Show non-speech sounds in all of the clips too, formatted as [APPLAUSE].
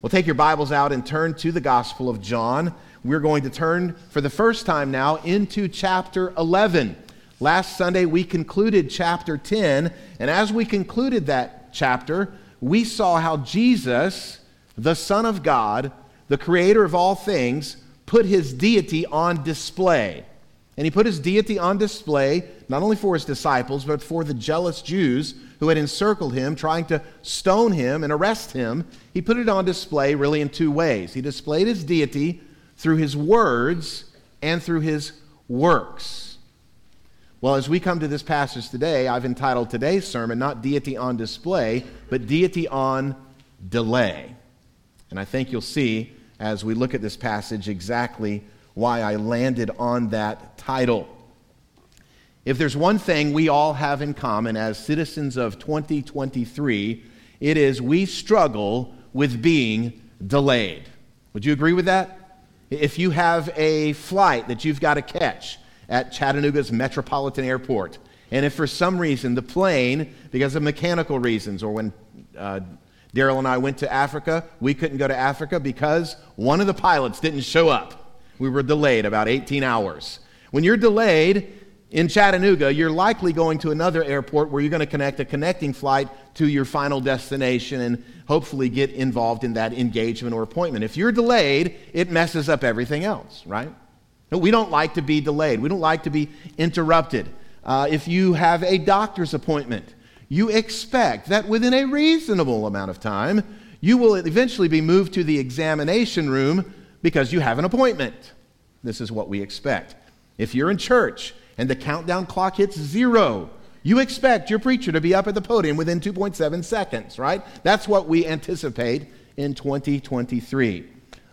Well, take your Bibles out and turn to the Gospel of John. We're going to turn for the first time now into chapter 11. Last Sunday, we concluded chapter 10, and as we concluded that chapter, we saw how Jesus, the Son of God, the creator of all things, put his deity on display. And he put his deity on display not only for his disciples, but for the jealous Jews who had encircled him, trying to stone him and arrest him, he put it on display really in two ways. He displayed his deity through his words and through his works. Well, as we come to this passage today, I've entitled today's sermon not Deity on Display, but Deity on Delay. And I think you'll see as we look at this passage exactly why I landed on that title. If there's one thing we all have in common as citizens of 2023, it is we struggle with being delayed. Would you agree with that? If you have a flight that you've got to catch at Chattanooga's Metropolitan Airport, and if for some reason the plane, because of mechanical reasons, or when uh, Daryl and I went to Africa, we couldn't go to Africa because one of the pilots didn't show up. We were delayed about 18 hours. When you're delayed, in Chattanooga, you're likely going to another airport where you're going to connect a connecting flight to your final destination and hopefully get involved in that engagement or appointment. If you're delayed, it messes up everything else, right? We don't like to be delayed, we don't like to be interrupted. Uh, if you have a doctor's appointment, you expect that within a reasonable amount of time, you will eventually be moved to the examination room because you have an appointment. This is what we expect. If you're in church, and the countdown clock hits zero, you expect your preacher to be up at the podium within 2.7 seconds, right? That's what we anticipate in 2023.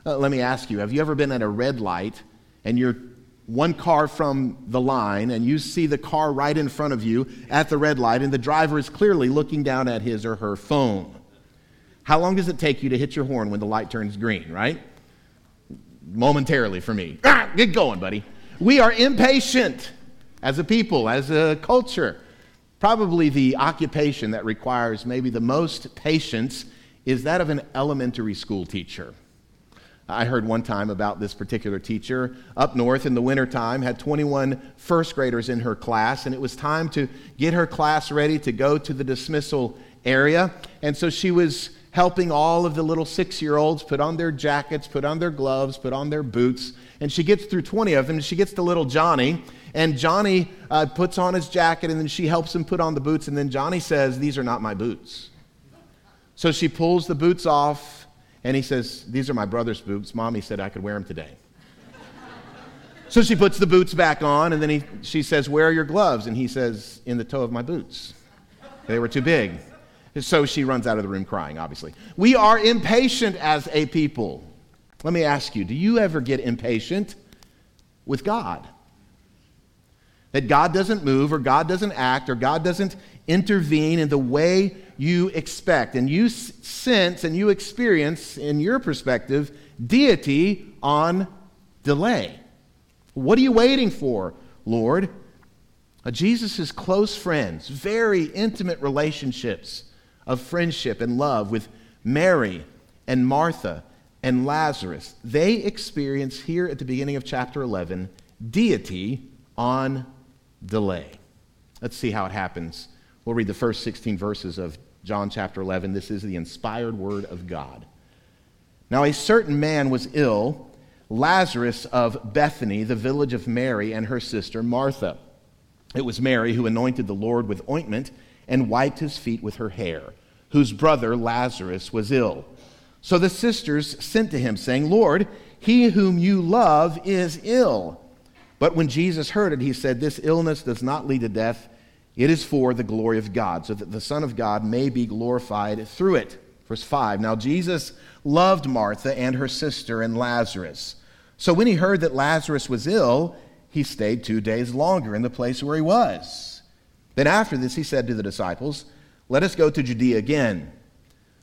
Uh, let me ask you have you ever been at a red light and you're one car from the line and you see the car right in front of you at the red light and the driver is clearly looking down at his or her phone? How long does it take you to hit your horn when the light turns green, right? Momentarily for me. Ah, get going, buddy. We are impatient as a people, as a culture. Probably the occupation that requires maybe the most patience is that of an elementary school teacher. I heard one time about this particular teacher up north in the wintertime, had 21 first graders in her class, and it was time to get her class ready to go to the dismissal area. And so she was helping all of the little six year olds put on their jackets, put on their gloves, put on their boots. And she gets through 20 of them, and she gets to little Johnny, and Johnny uh, puts on his jacket, and then she helps him put on the boots. And then Johnny says, These are not my boots. So she pulls the boots off, and he says, These are my brother's boots. Mommy said I could wear them today. [LAUGHS] so she puts the boots back on, and then he, she says, Where are your gloves? And he says, In the toe of my boots. They were too big. So she runs out of the room crying, obviously. We are impatient as a people. Let me ask you do you ever get impatient with God? that God doesn't move or God doesn't act or God doesn't intervene in the way you expect. And you sense and you experience, in your perspective, deity on delay. What are you waiting for, Lord? Uh, Jesus' close friends, very intimate relationships of friendship and love with Mary and Martha and Lazarus, they experience here at the beginning of chapter 11 deity on delay. Let's see how it happens. We'll read the first 16 verses of John chapter 11. This is the inspired word of God. Now, a certain man was ill, Lazarus of Bethany, the village of Mary and her sister Martha. It was Mary who anointed the Lord with ointment and wiped his feet with her hair, whose brother Lazarus was ill. So the sisters sent to him, saying, Lord, he whom you love is ill. But when Jesus heard it, he said, This illness does not lead to death. It is for the glory of God, so that the Son of God may be glorified through it. Verse 5 Now Jesus loved Martha and her sister and Lazarus. So when he heard that Lazarus was ill, he stayed two days longer in the place where he was. Then after this, he said to the disciples, Let us go to Judea again.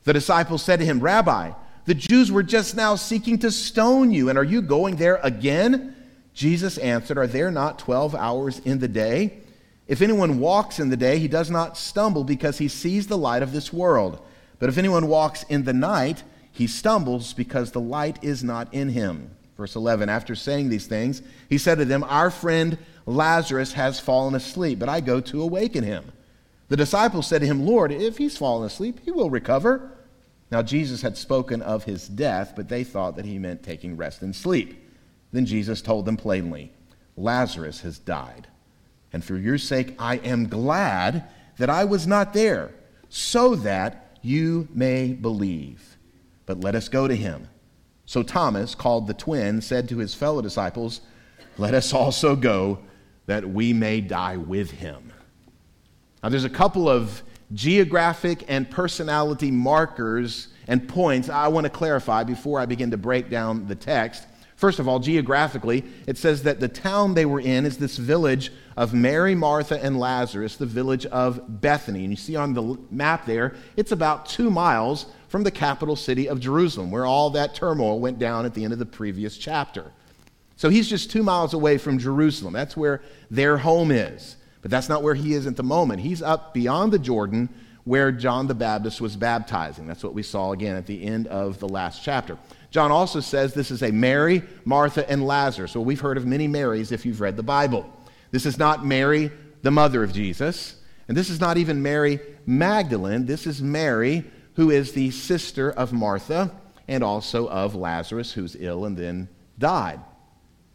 The disciples said to him, Rabbi, the Jews were just now seeking to stone you, and are you going there again? Jesus answered, Are there not 12 hours in the day? If anyone walks in the day, he does not stumble because he sees the light of this world. But if anyone walks in the night, he stumbles because the light is not in him. Verse 11 After saying these things, he said to them, Our friend Lazarus has fallen asleep, but I go to awaken him. The disciples said to him, Lord, if he's fallen asleep, he will recover. Now, Jesus had spoken of his death, but they thought that he meant taking rest and sleep. Then Jesus told them plainly, Lazarus has died. And for your sake, I am glad that I was not there, so that you may believe. But let us go to him. So Thomas, called the twin, said to his fellow disciples, Let us also go, that we may die with him. Now, there's a couple of geographic and personality markers and points I want to clarify before I begin to break down the text. First of all, geographically, it says that the town they were in is this village of Mary, Martha, and Lazarus, the village of Bethany. And you see on the map there, it's about two miles from the capital city of Jerusalem, where all that turmoil went down at the end of the previous chapter. So he's just two miles away from Jerusalem. That's where their home is. But that's not where he is at the moment. He's up beyond the Jordan where John the Baptist was baptizing. That's what we saw again at the end of the last chapter. John also says this is a Mary, Martha, and Lazarus. Well, we've heard of many Marys if you've read the Bible. This is not Mary, the mother of Jesus, and this is not even Mary Magdalene. This is Mary, who is the sister of Martha and also of Lazarus, who's ill and then died.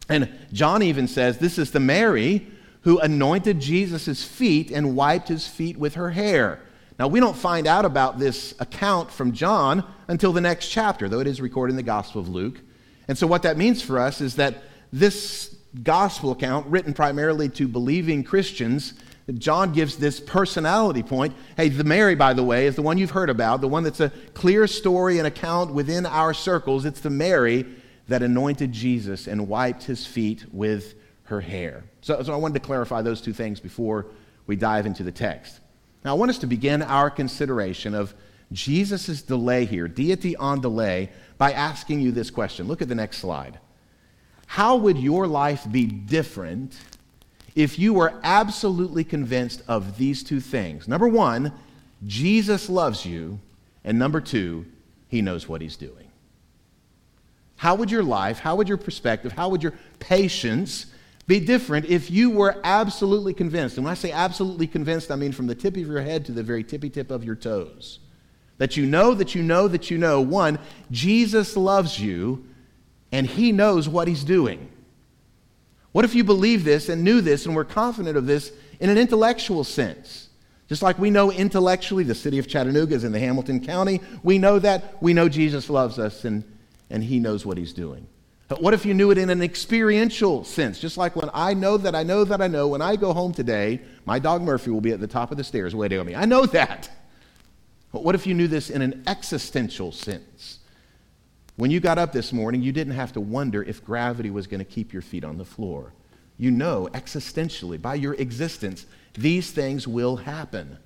And John even says this is the Mary who anointed Jesus' feet and wiped his feet with her hair. Now, we don't find out about this account from John until the next chapter, though it is recorded in the Gospel of Luke. And so, what that means for us is that this gospel account, written primarily to believing Christians, John gives this personality point. Hey, the Mary, by the way, is the one you've heard about, the one that's a clear story and account within our circles. It's the Mary that anointed Jesus and wiped his feet with her hair. So, so I wanted to clarify those two things before we dive into the text. Now, I want us to begin our consideration of Jesus' delay here, deity on delay, by asking you this question. Look at the next slide. How would your life be different if you were absolutely convinced of these two things? Number one, Jesus loves you, and number two, he knows what he's doing. How would your life, how would your perspective, how would your patience be different if you were absolutely convinced. And when I say absolutely convinced, I mean from the tip of your head to the very tippy tip of your toes. That you know, that you know, that you know, one, Jesus loves you and he knows what he's doing. What if you believe this and knew this and were confident of this in an intellectual sense? Just like we know intellectually the city of Chattanooga is in the Hamilton County, we know that. We know Jesus loves us and, and he knows what he's doing. But what if you knew it in an experiential sense? Just like when I know that I know that I know, when I go home today, my dog Murphy will be at the top of the stairs waiting on me. I know that. But what if you knew this in an existential sense? When you got up this morning, you didn't have to wonder if gravity was going to keep your feet on the floor. You know existentially, by your existence, these things will happen.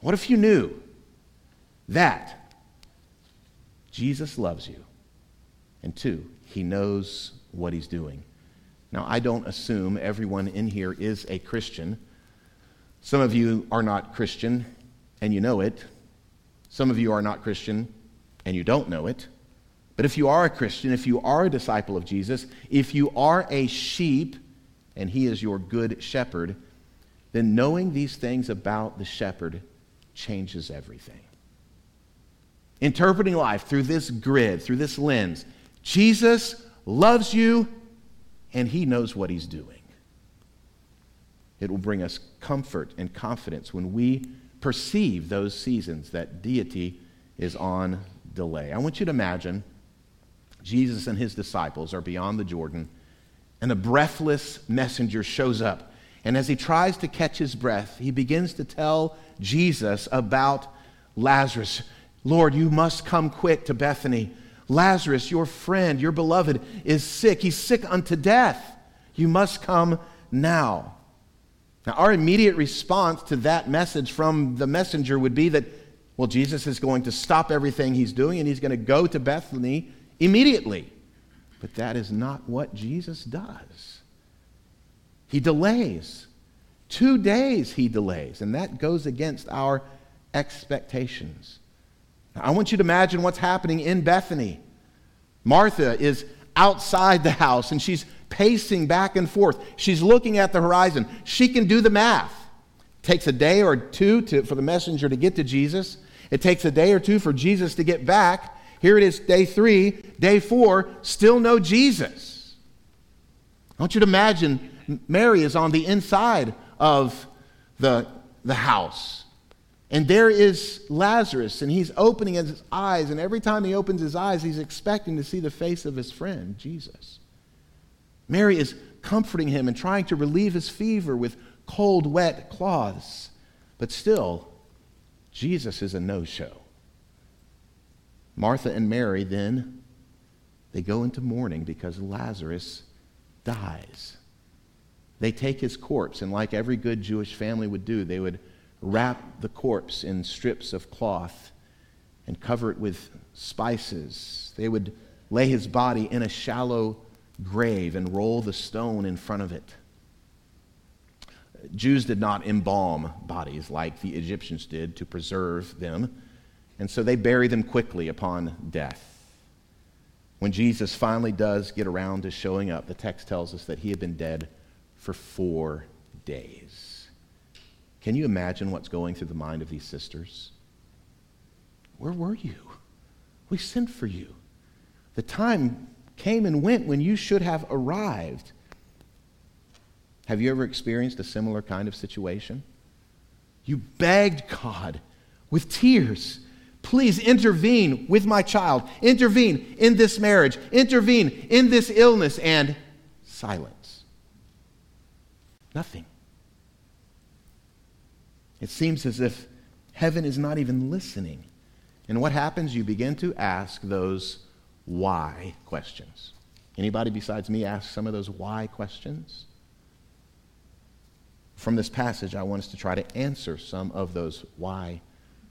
What if you knew that Jesus loves you? And two, he knows what he's doing. Now, I don't assume everyone in here is a Christian. Some of you are not Christian, and you know it. Some of you are not Christian, and you don't know it. But if you are a Christian, if you are a disciple of Jesus, if you are a sheep, and he is your good shepherd, then knowing these things about the shepherd changes everything. Interpreting life through this grid, through this lens, Jesus loves you and he knows what he's doing. It will bring us comfort and confidence when we perceive those seasons that deity is on delay. I want you to imagine Jesus and his disciples are beyond the Jordan, and a breathless messenger shows up. And as he tries to catch his breath, he begins to tell Jesus about Lazarus. Lord, you must come quick to Bethany Lazarus, your friend, your beloved, is sick. He's sick unto death. You must come now. Now, our immediate response to that message from the messenger would be that, well, Jesus is going to stop everything he's doing and he's going to go to Bethany immediately. But that is not what Jesus does. He delays. Two days he delays, and that goes against our expectations. I want you to imagine what's happening in Bethany. Martha is outside the house and she's pacing back and forth. She's looking at the horizon. She can do the math. It takes a day or two to, for the messenger to get to Jesus. It takes a day or two for Jesus to get back. Here it is, day three. Day four, still no Jesus. I want you to imagine Mary is on the inside of the, the house. And there is Lazarus, and he's opening his eyes, and every time he opens his eyes, he's expecting to see the face of his friend, Jesus. Mary is comforting him and trying to relieve his fever with cold, wet cloths. But still, Jesus is a no show. Martha and Mary then, they go into mourning because Lazarus dies. They take his corpse, and like every good Jewish family would do, they would wrap the corpse in strips of cloth and cover it with spices. They would lay his body in a shallow grave and roll the stone in front of it. Jews did not embalm bodies like the Egyptians did to preserve them, and so they bury them quickly upon death. When Jesus finally does get around to showing up, the text tells us that he had been dead for four days. Can you imagine what's going through the mind of these sisters? Where were you? We sent for you. The time came and went when you should have arrived. Have you ever experienced a similar kind of situation? You begged God with tears, please intervene with my child, intervene in this marriage, intervene in this illness, and silence. Nothing. It seems as if heaven is not even listening. And what happens? You begin to ask those why questions. Anybody besides me ask some of those why questions? From this passage, I want us to try to answer some of those why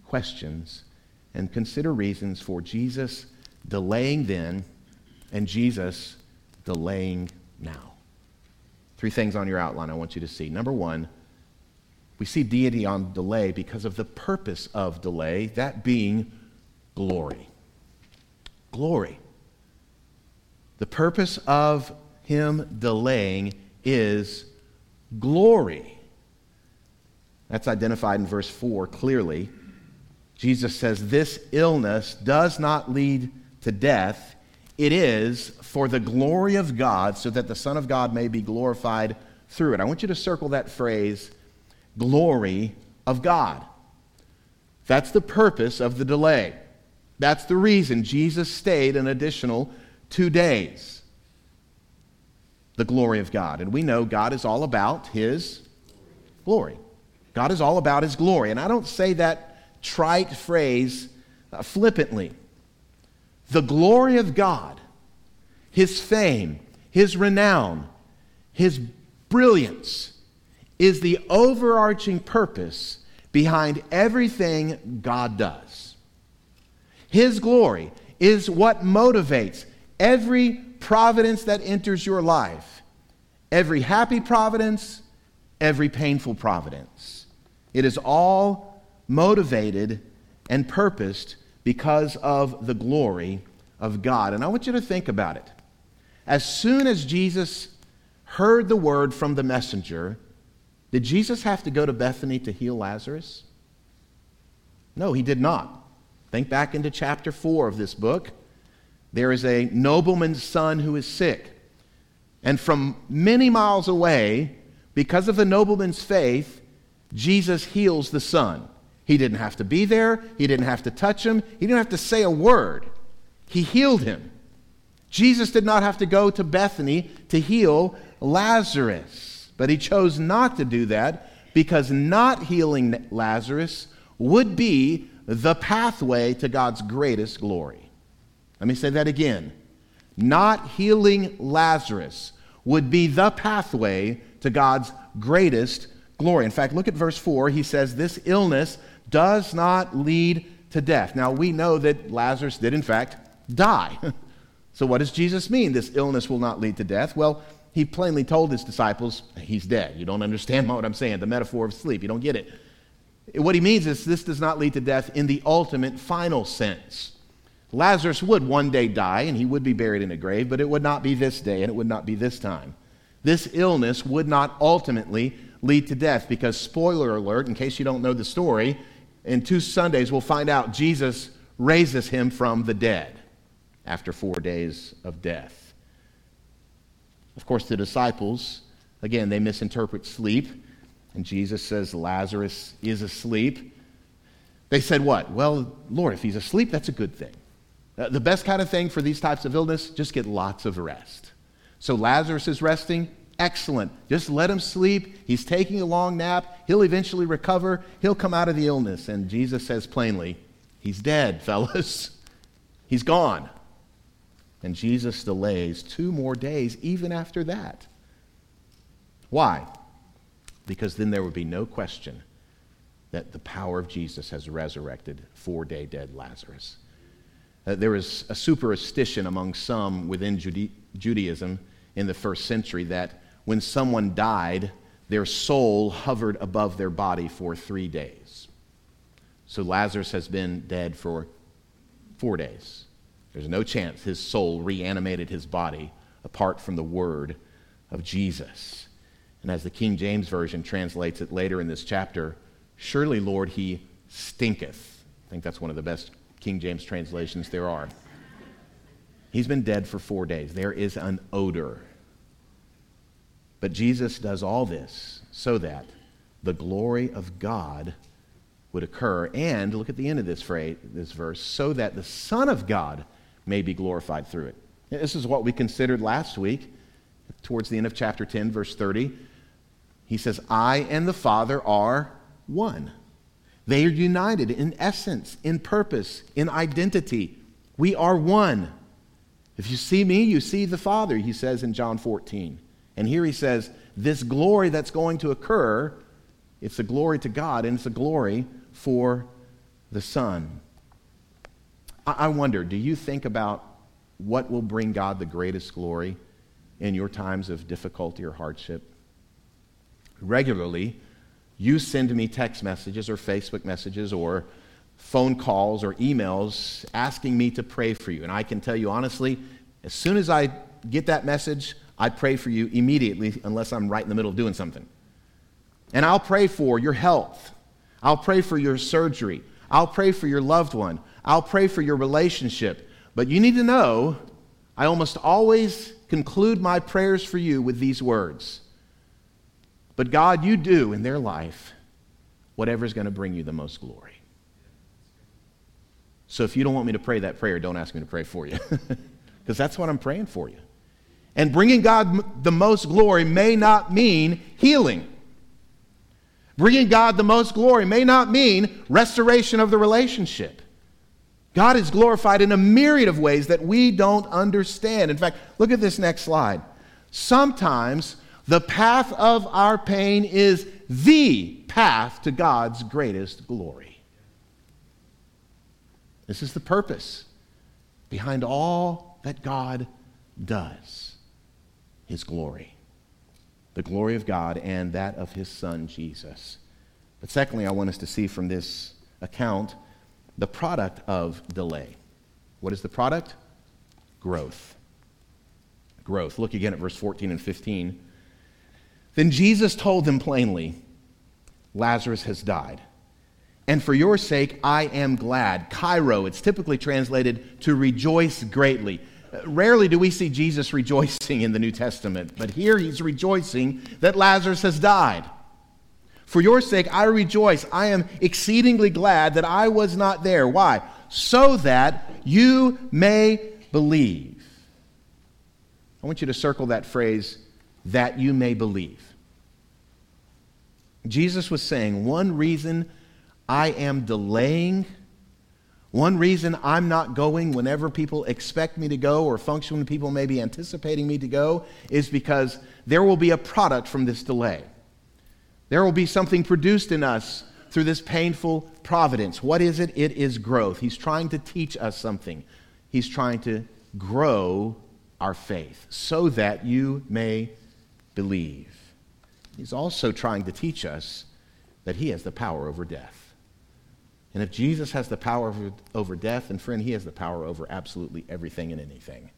questions and consider reasons for Jesus delaying then and Jesus delaying now. Three things on your outline I want you to see. Number one, we see deity on delay because of the purpose of delay, that being glory. Glory. The purpose of him delaying is glory. That's identified in verse 4 clearly. Jesus says, This illness does not lead to death. It is for the glory of God, so that the Son of God may be glorified through it. I want you to circle that phrase, glory of God. That's the purpose of the delay. That's the reason Jesus stayed an additional two days. The glory of God. And we know God is all about His glory. God is all about His glory. And I don't say that trite phrase uh, flippantly. The glory of God, His fame, His renown, His brilliance is the overarching purpose behind everything God does. His glory is what motivates every providence that enters your life, every happy providence, every painful providence. It is all motivated and purposed because of the glory of God. And I want you to think about it. As soon as Jesus heard the word from the messenger, did Jesus have to go to Bethany to heal Lazarus? No, he did not. Think back into chapter 4 of this book. There is a nobleman's son who is sick. And from many miles away, because of the nobleman's faith, Jesus heals the son. He didn't have to be there, he didn't have to touch him, he didn't have to say a word. He healed him. Jesus did not have to go to Bethany to heal Lazarus, but he chose not to do that because not healing Lazarus would be the pathway to God's greatest glory. Let me say that again. Not healing Lazarus would be the pathway to God's greatest glory. In fact, look at verse 4. He says, This illness does not lead to death. Now, we know that Lazarus did, in fact, die. [LAUGHS] so, what does Jesus mean? This illness will not lead to death? Well, he plainly told his disciples, He's dead. You don't understand [LAUGHS] what I'm saying. The metaphor of sleep, you don't get it. What he means is this does not lead to death in the ultimate final sense. Lazarus would one day die and he would be buried in a grave, but it would not be this day and it would not be this time. This illness would not ultimately lead to death because, spoiler alert, in case you don't know the story, in two Sundays we'll find out Jesus raises him from the dead after four days of death. Of course, the disciples, again, they misinterpret sleep, and Jesus says Lazarus is asleep. They said, What? Well, Lord, if he's asleep, that's a good thing. Uh, the best kind of thing for these types of illness, just get lots of rest. So Lazarus is resting. Excellent. Just let him sleep. He's taking a long nap. He'll eventually recover. He'll come out of the illness. And Jesus says plainly, He's dead, [LAUGHS] fellas. He's gone. And Jesus delays two more days even after that. Why? Because then there would be no question that the power of Jesus has resurrected four day dead Lazarus. Uh, there was a superstition among some within Judaism in the first century that when someone died, their soul hovered above their body for three days. So Lazarus has been dead for four days. There's no chance his soul reanimated his body apart from the word of Jesus. And as the King James Version translates it later in this chapter, surely, Lord, he stinketh. I think that's one of the best King James translations there are. He's been dead for four days. There is an odor. But Jesus does all this so that the glory of God would occur. And look at the end of this phrase, this verse, so that the Son of God may be glorified through it. This is what we considered last week, towards the end of chapter 10, verse 30. He says, I and the Father are one. They are united in essence, in purpose, in identity. We are one. If you see me, you see the Father, he says in John 14. And here he says, this glory that's going to occur, it's a glory to God and it's a glory for the Son. I wonder, do you think about what will bring God the greatest glory in your times of difficulty or hardship? Regularly, you send me text messages or Facebook messages or phone calls or emails asking me to pray for you. And I can tell you honestly, as soon as I get that message, I pray for you immediately, unless I'm right in the middle of doing something. And I'll pray for your health. I'll pray for your surgery. I'll pray for your loved one. I'll pray for your relationship. But you need to know, I almost always conclude my prayers for you with these words but God, you do in their life whatever is going to bring you the most glory. So if you don't want me to pray that prayer, don't ask me to pray for you. [LAUGHS] Because that's what I'm praying for you. And bringing God the most glory may not mean healing. Bringing God the most glory may not mean restoration of the relationship. God is glorified in a myriad of ways that we don't understand. In fact, look at this next slide. Sometimes the path of our pain is the path to God's greatest glory. This is the purpose behind all that God does His glory. The glory of God and that of His Son, Jesus. But secondly, I want us to see from this account the product of delay. What is the product? Growth. Growth. Look again at verse 14 and 15. Then Jesus told them plainly, Lazarus has died. And for your sake, I am glad. Chairo, it's typically translated to rejoice greatly. Rarely do we see Jesus rejoicing in the New Testament, but here he's rejoicing that Lazarus has died. For your sake, I rejoice. I am exceedingly glad that I was not there. Why? So that you may believe. I want you to circle that phrase, that you may believe. Jesus was saying, one reason I am delaying, one reason I'm not going whenever people expect me to go or function when people may be anticipating me to go is because there will be a product from this delay. There will be something produced in us through this painful providence. What is it? It is growth. He's trying to teach us something. He's trying to grow our faith so that you may believe. He's also trying to teach us that he has the power over death. And if Jesus has the power over, death, and friend, he has the power over absolutely everything and anything.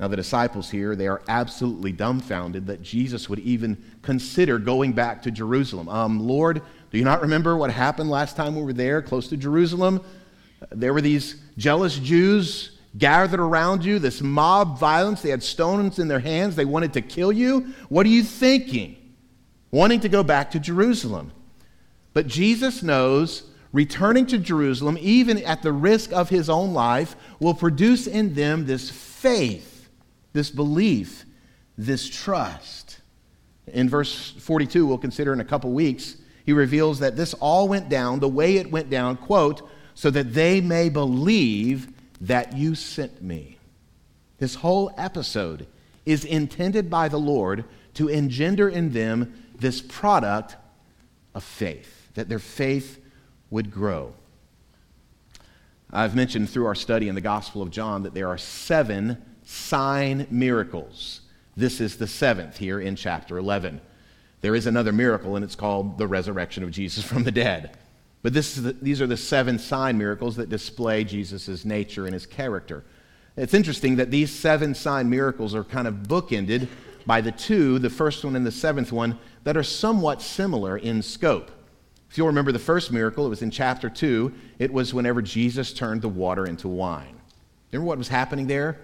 Now, the disciples here, they are absolutely dumbfounded that Jesus would even consider going back to Jerusalem. Um, Lord, do you not remember what happened last time we were there, close to Jerusalem? There were these jealous Jews gathered around you, this mob violence. They had stones in their hands. They wanted to kill you. What are you thinking? Wanting to go back to Jerusalem. But Jesus knows returning to Jerusalem, even at the risk of his own life, will produce in them this faith, this belief, this trust. In verse 42, we'll consider in a couple weeks, he reveals that this all went down the way it went down, quote, so that they may believe that you sent me. This whole episode is intended by the Lord to engender in them this product of faith, that their faith would grow. I've mentioned through our study in the Gospel of John that there are seven sign miracles. This is the seventh here in chapter 11. There is another miracle, and it's called the resurrection of Jesus from the dead. But the, these are the seven sign miracles that display Jesus' nature and his character. It's interesting that these seven sign miracles are kind of bookended by the two, the first one and the seventh one, that are somewhat similar in scope. If you'll remember the first miracle, it was in chapter 2. It was whenever Jesus turned the water into wine. Remember what was happening there?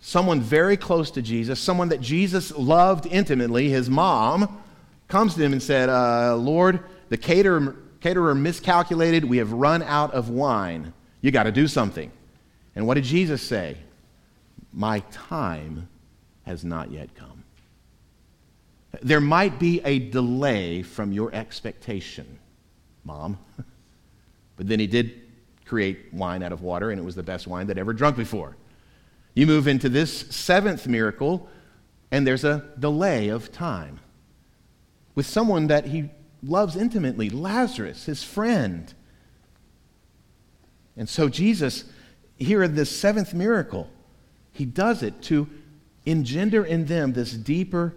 Someone very close to Jesus, someone that Jesus loved intimately, his mom, comes to him and said, uh, Lord, the caterer caterer miscalculated. We have run out of wine. You got to do something. And what did Jesus say? My time has not yet come. There might be a delay from your expectation, Mom. [LAUGHS] But then he did create wine out of water, and it was the best wine that ever drunk before. You move into this seventh miracle, and there's a delay of time with someone that he loves intimately Lazarus, his friend. And so, Jesus, here in this seventh miracle, he does it to engender in them this deeper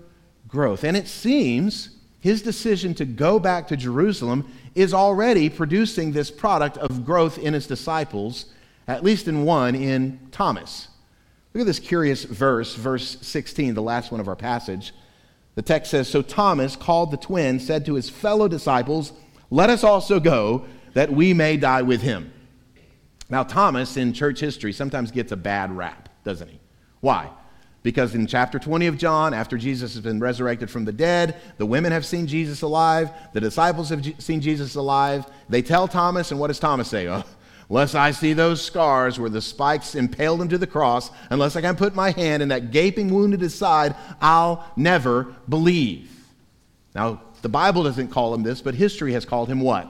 growth. And it seems his decision to go back to Jerusalem is already producing this product of growth in his disciples, at least in one, in Thomas. Look at this curious verse, verse 16, the last one of our passage. The text says So Thomas, called the twin, said to his fellow disciples, Let us also go, that we may die with him. Now, Thomas in church history sometimes gets a bad rap, doesn't he? Why? Because in chapter 20 of John, after Jesus has been resurrected from the dead, the women have seen Jesus alive, the disciples have seen Jesus alive. They tell Thomas, and what does Thomas say? Oh, Unless I see those scars where the spikes impaled him to the cross, unless I can put my hand in that gaping wound at his side, I'll never believe. Now, the Bible doesn't call him this, but history has called him what?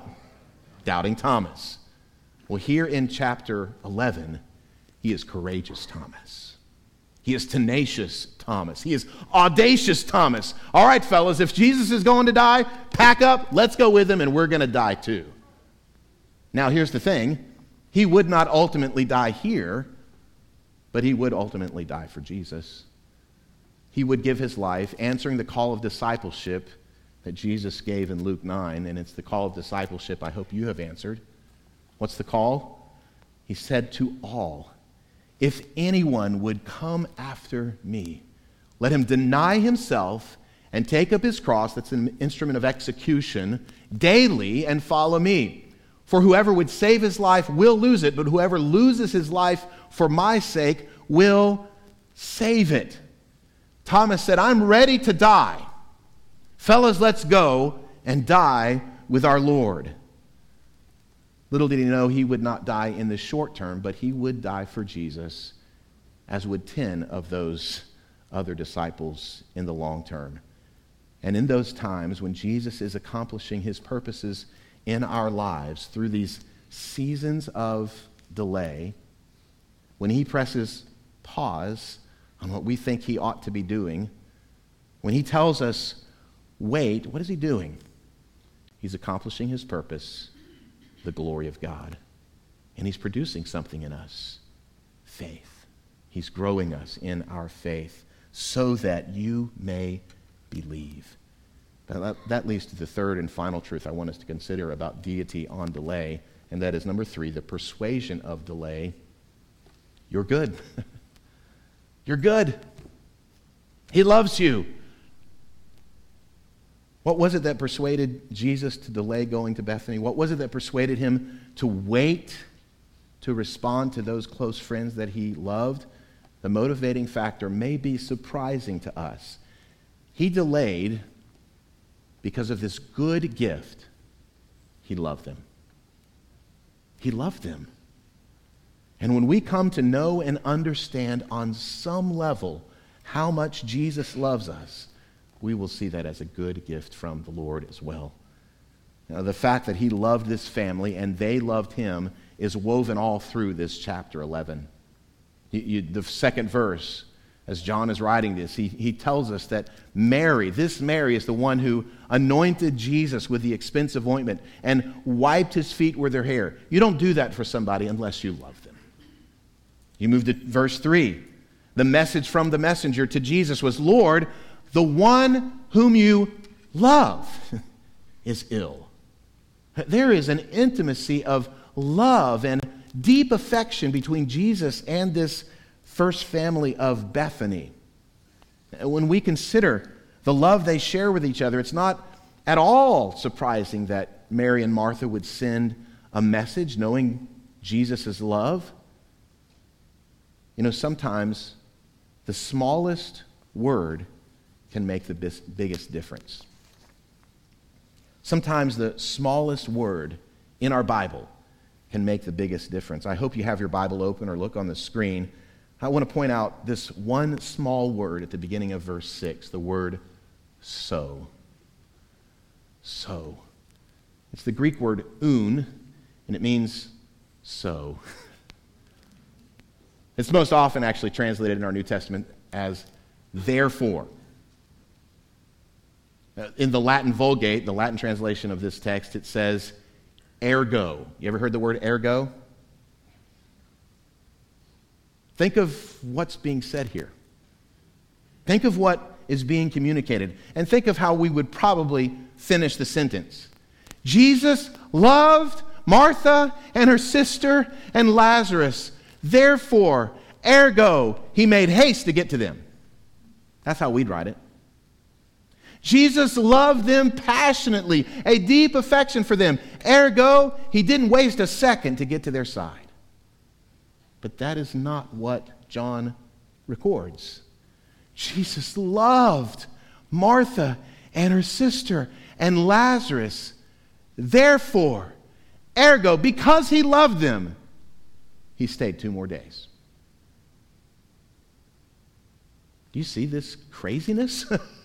Doubting Thomas. Well, here in chapter 11, he is courageous Thomas. He is tenacious Thomas. He is audacious Thomas. All right, fellas, if Jesus is going to die, pack up, let's go with him, and we're going to die too. Now, here's the thing he would not ultimately die here, but he would ultimately die for Jesus. He would give his life, answering the call of discipleship that Jesus gave in Luke 9, and it's the call of discipleship I hope you have answered. What's the call? He said to all, If anyone would come after me, let him deny himself and take up his cross, that's an instrument of execution, daily and follow me. For whoever would save his life will lose it, but whoever loses his life for my sake will save it. Thomas said, I'm ready to die. Fellas, let's go and die with our Lord. Little did he know he would not die in the short term, but he would die for Jesus, as would 10 of those other disciples in the long term. And in those times when Jesus is accomplishing his purposes in our lives through these seasons of delay, when He presses pause on what we think He ought to be doing, when He tells us, wait, what is He doing? He's accomplishing His purpose, the glory of God. And He's producing something in us faith. He's growing us in our faith so that you may believe. that, that leads to the third and final truth I want us to consider about deity on delay, and that is number three the persuasion of delay. You're good. [LAUGHS] You're good. He loves you. What was it that persuaded Jesus to delay going to Bethany? What was it that persuaded him to wait to respond to those close friends that he loved? The motivating factor may be surprising to us. He delayed because of this good gift. He loved them. He loved them. And when we come to know and understand on some level how much Jesus loves us, we will see that as a good gift from the Lord as well. Now, the fact that he loved this family and they loved him is woven all through this chapter 11. You, you, the second verse, as John is writing this, he, he tells us that Mary, this Mary, is the one who anointed Jesus with the expensive ointment and wiped his feet with her hair. You don't do that for somebody unless you love them. You move to verse 3. The message from the messenger to Jesus was Lord, the one whom you love [LAUGHS] is ill. There is an intimacy of love and deep affection between Jesus and this first family of Bethany. When we consider the love they share with each other, it's not at all surprising that Mary and Martha would send a message knowing Jesus' love. You know, sometimes the smallest word can make the biggest difference. Sometimes the smallest word in our Bible can make the biggest difference. I hope you have your Bible open or look on the screen. I want to point out this one small word at the beginning of verse 6, the word so. So. It's the Greek word oun, and it means so. It's most often actually translated in our New Testament as therefore. Uh, in the Latin Vulgate, the Latin translation of this text, it says ergo. You ever heard the word ergo? Think of what's being said here. Think of what is being communicated. And think of how we would probably finish the sentence Jesus loved Martha and her sister and Lazarus. Therefore, ergo, he made haste to get to them. That's how we'd write it. Jesus loved them passionately, a deep affection for them. Ergo, he didn't waste a second to get to their side. But that is not what John records. Jesus loved Martha and her sister and Lazarus. Therefore, ergo, because he loved them, he stayed two more days. Do you see this craziness? [LAUGHS]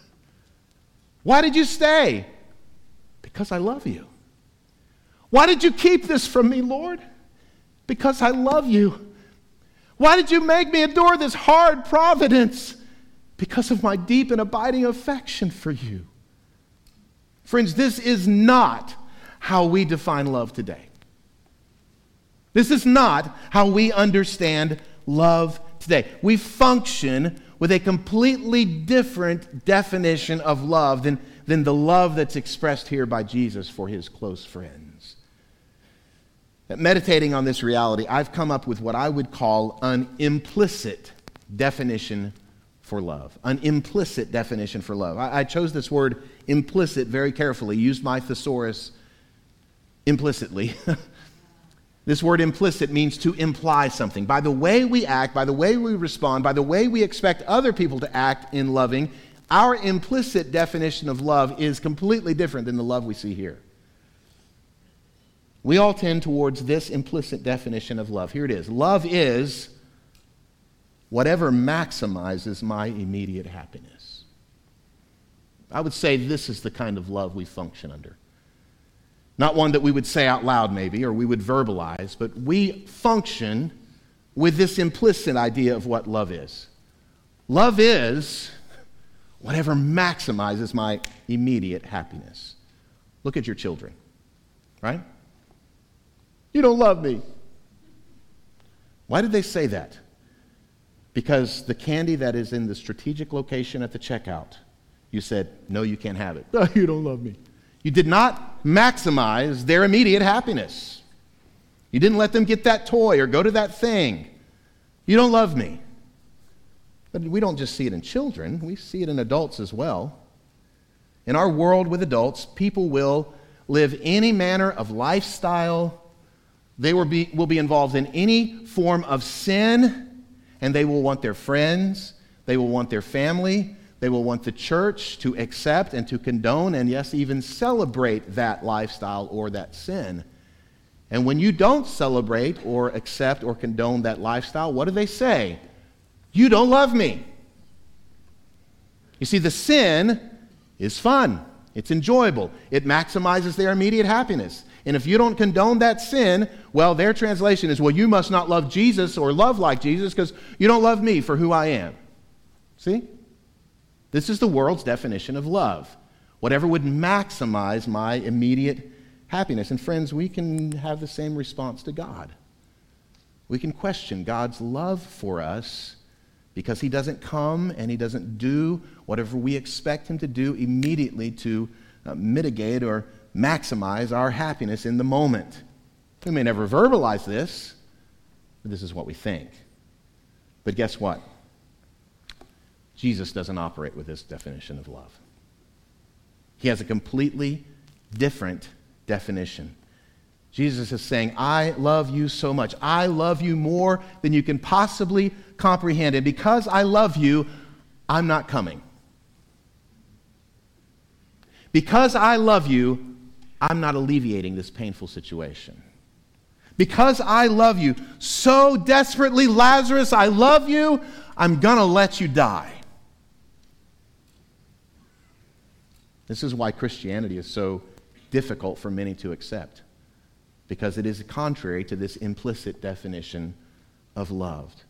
Why did you stay? Because I love you. Why did you keep this from me, Lord? Because I love you. Why did you make me endure this hard providence? Because of my deep and abiding affection for you. Friends, this is not how we define love today. This is not how we understand love today. We function with a completely different definition of love than, than the love that's expressed here by Jesus for his close friends. Meditating on this reality, I've come up with what I would call an implicit definition for love. An implicit definition for love. I, I chose this word implicit very carefully, used my thesaurus implicitly. [LAUGHS] This word implicit means to imply something. By the way we act, by the way we respond, by the way we expect other people to act in loving, our implicit definition of love is completely different than the love we see here. We all tend towards this implicit definition of love. Here it is Love is whatever maximizes my immediate happiness. I would say this is the kind of love we function under. Not one that we would say out loud, maybe, or we would verbalize, but we function with this implicit idea of what love is. Love is whatever maximizes my immediate happiness. Look at your children, right? You don't love me. Why did they say that? Because the candy that is in the strategic location at the checkout You said, No, you can't have it. [LAUGHS] You don't love me. You did not maximize their immediate happiness. You didn't let them get that toy or go to that thing. You don't love me. But we don't just see it in children, we see it in adults as well. In our world with adults, people will live any manner of lifestyle. They will be, will be involved in any form of sin, and they will want their friends, they will want their family, they will want the church to accept and to condone and, yes, even celebrate that lifestyle or that sin. And when you don't celebrate or accept or condone that lifestyle, what do they say? You don't love me. You see, the sin is fun, it's enjoyable, it maximizes their immediate happiness. And if you don't condone that sin, well, their translation is, well, you must not love Jesus or love like Jesus because you don't love me for who I am. See? This is the world's definition of love. Whatever would maximize my immediate happiness. And friends, we can have the same response to God. We can question God's love for us because he doesn't come and he doesn't do whatever we expect him to do immediately to uh, mitigate or maximize our happiness in the moment. We may never verbalize this, but this is what we think. But guess what? Jesus doesn't operate with this definition of love. He has a completely different definition. Jesus is saying, I love you so much. I love you more than you can possibly comprehend. And because I love you, I'm not coming. Because I love you, I'm not alleviating this painful situation. Because I love you so desperately, Lazarus, I love you, I'm going to let you die. This is why Christianity is so difficult for many to accept, because it is contrary to this implicit definition of loved.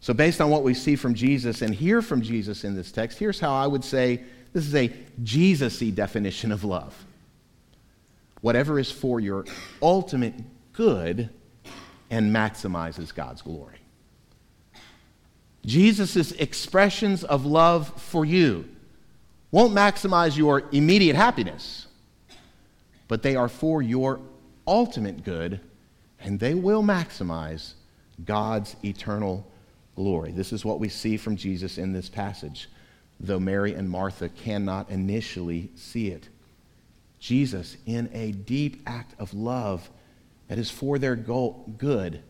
So, based on what we see from Jesus and hear from Jesus in this text, here's how I would say this is a Jesus y definition of love. Whatever is for your ultimate good and maximizes God's glory. Jesus' expressions of love for you won't maximize your immediate happiness, but they are for your ultimate good, and they will maximize God's eternal glory. This is what we see from Jesus in this passage, though Mary and Martha cannot initially see it. Jesus, in a deep act of love that is for their good,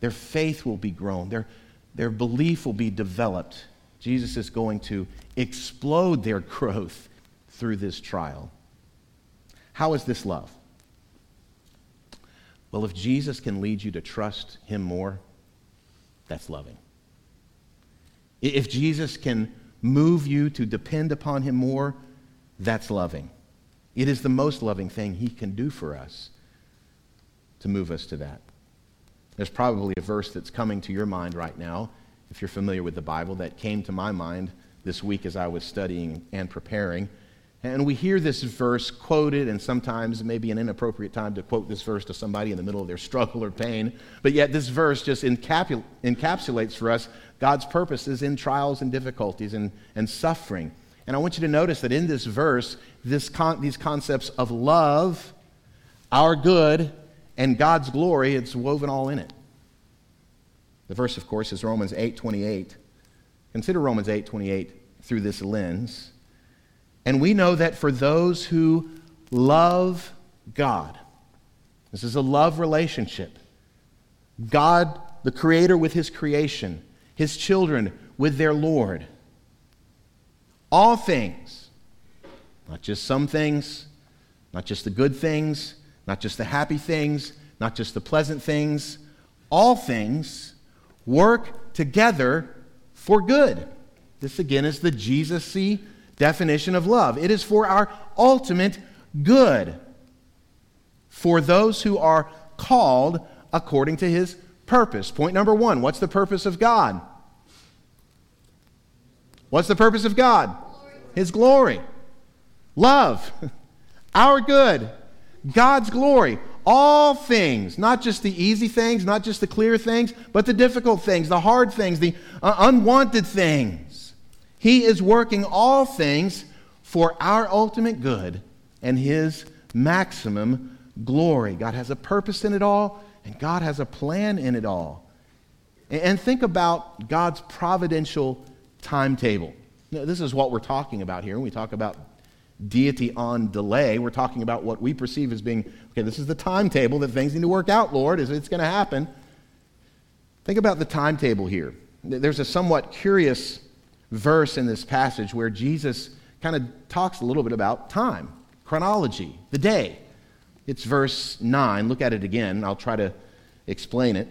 their faith will be grown, their, their belief will be developed Jesus is going to explode their growth through this trial. How is this love? Well, if Jesus can lead you to trust him more, that's loving. If Jesus can move you to depend upon him more, that's loving. It is the most loving thing he can do for us to move us to that. There's probably a verse that's coming to your mind right now if you're familiar with the Bible, that came to my mind this week as I was studying and preparing. And we hear this verse quoted, and sometimes maybe an inappropriate time to quote this verse to somebody in the middle of their struggle or pain. But yet, this verse just encapul- encapsulates for us God's purposes in trials and difficulties and, and suffering. And I want you to notice that in this verse, this con- these concepts of love, our good, and God's glory, it's woven all in it. The verse, of course, is Romans 8:28. Consider Romans 8:28 through this lens. And we know that for those who love God, this is a love relationship. God, the Creator, with His creation, His children with their Lord. All things, not just some things, not just the good things, not just the happy things, not just the pleasant things, all things work together for good. This again is the Jesus definition of love. It is for our ultimate good, for those who are called according to his purpose. Point number one what's the purpose of God? What's the purpose of God? His glory. Love. [LAUGHS] Our good. God's glory all things, not just the easy things, not just the clear things, but the difficult things, the hard things, the uh, unwanted things. He is working all things for our ultimate good and His maximum glory. God has a purpose in it all, and God has a plan in it all. And think about God's providential timetable. This is what we're talking about here. When we talk about deity on delay, we're talking about what we perceive as being okay, this is the timetable that things need to work out, Lord, is it's going to happen. Think about the timetable here. There's a somewhat curious verse in this passage where Jesus kind of talks a little bit about time, chronology, the day. It's verse 9. Look at it again. I'll try to explain it.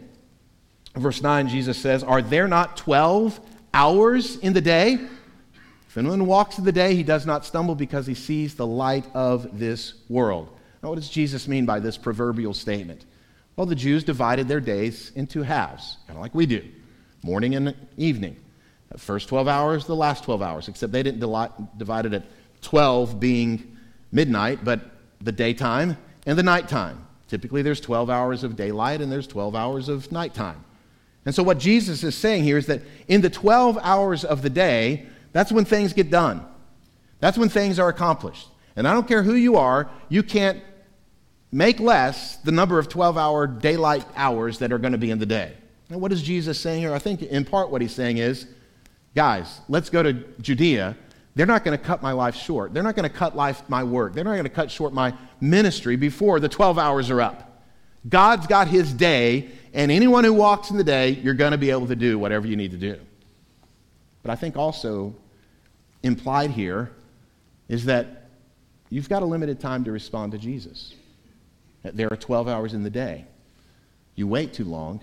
Verse 9, Jesus says, Are there not 12 hours in the day? If anyone walks the day, he does not stumble because he sees the light of this world. Now, what does Jesus mean by this proverbial statement? Well, the Jews divided their days into halves, kind of like we do morning and evening. The first 12 hours, the last 12 hours, except they didn't divide it at 12 being midnight, but the daytime and the nighttime. Typically, there's 12 hours of daylight and there's 12 hours of nighttime. And so, what Jesus is saying here is that in the 12 hours of the day, that's when things get done. That's when things are accomplished. And I don't care who you are, you can't make less the number of 12 hour daylight hours that are going to be in the day. And what is Jesus saying here? I think in part what he's saying is, guys, let's go to Judea. They're not going to cut my life short. They're not going to cut life my work. They're not going to cut short my ministry before the 12 hours are up. God's got his day, and anyone who walks in the day, you're going to be able to do whatever you need to do. But I think also implied here is that you've got a limited time to respond to Jesus. There are 12 hours in the day. You wait too long,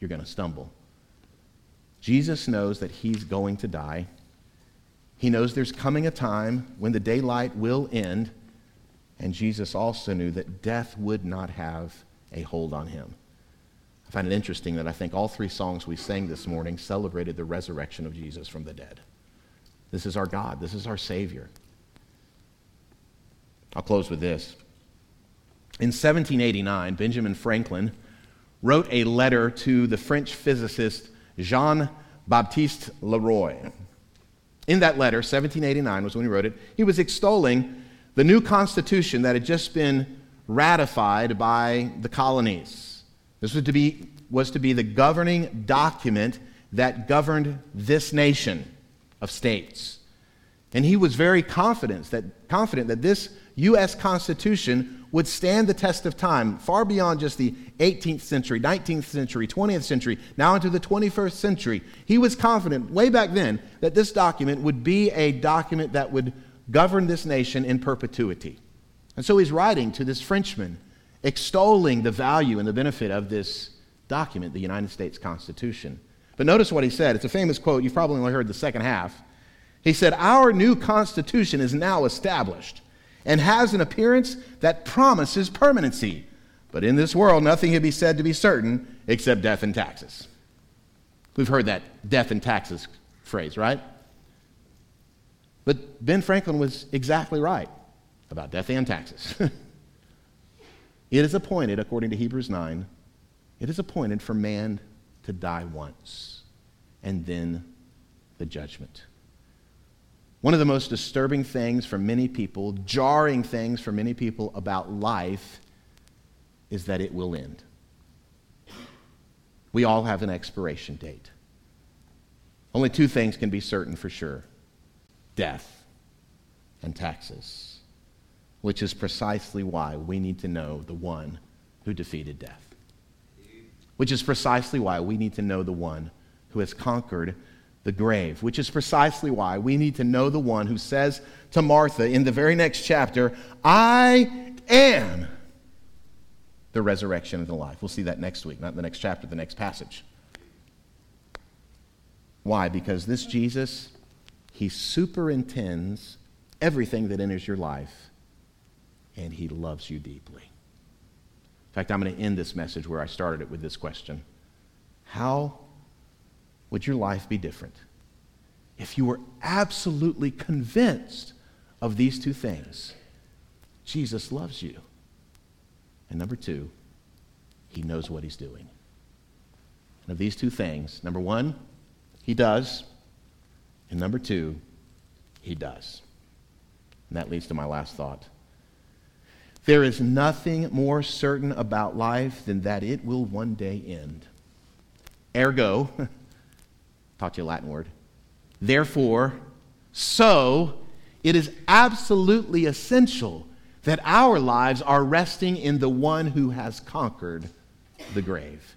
you're going to stumble. Jesus knows that he's going to die. He knows there's coming a time when the daylight will end, and Jesus also knew that death would not have a hold on him. I find it interesting that I think all three songs we sang this morning celebrated the resurrection of Jesus from the dead. This is our God, this is our Savior. I'll close with this. In 1789, Benjamin Franklin wrote a letter to the French physicist Jean Baptiste Leroy. In that letter, 1789 was when he wrote it, he was extolling the new constitution that had just been ratified by the colonies. This was to be, was to be the governing document that governed this nation of states. And he was very confident that, confident that this U.S. Constitution would stand the test of time far beyond just the 18th century, 19th century, 20th century, now into the 21st century. He was confident way back then that this document would be a document that would govern this nation in perpetuity. And so he's writing to this Frenchman, extolling the value and the benefit of this document, the United States Constitution. But notice what he said. It's a famous quote. You've probably only heard the second half. He said, Our new Constitution is now established and has an appearance that promises permanency. But in this world, nothing can be said to be certain except death and taxes. We've heard that death and taxes phrase, right? But Ben Franklin was exactly right about death and taxes. [LAUGHS] it is appointed, according to Hebrews 9, it is appointed for man to die once and then the judgment. One of the most disturbing things for many people, jarring things for many people about life, is that it will end. We all have an expiration date. Only two things can be certain for sure death and taxes, which is precisely why we need to know the one who defeated death. Which is precisely why we need to know the one who has conquered the grave, which is precisely why we need to know the one who says to Martha in the very next chapter, I am the resurrection and the life. We'll see that next week, not the next chapter, the next passage. Why? Because this Jesus, he superintends everything that enters your life, and he loves you deeply. In fact, I'm going to end this message where I started it with this question How would your life be different if you were absolutely convinced of these two things? Jesus loves you. And number two, he knows what he's doing. And of these two things, number one, he does. And number two, he does. And that leads to my last thought. There is nothing more certain about life than that it will one day end. Ergo, [LAUGHS] taught you a Latin word. Therefore, so it is absolutely essential that our lives are resting in the one who has conquered the grave.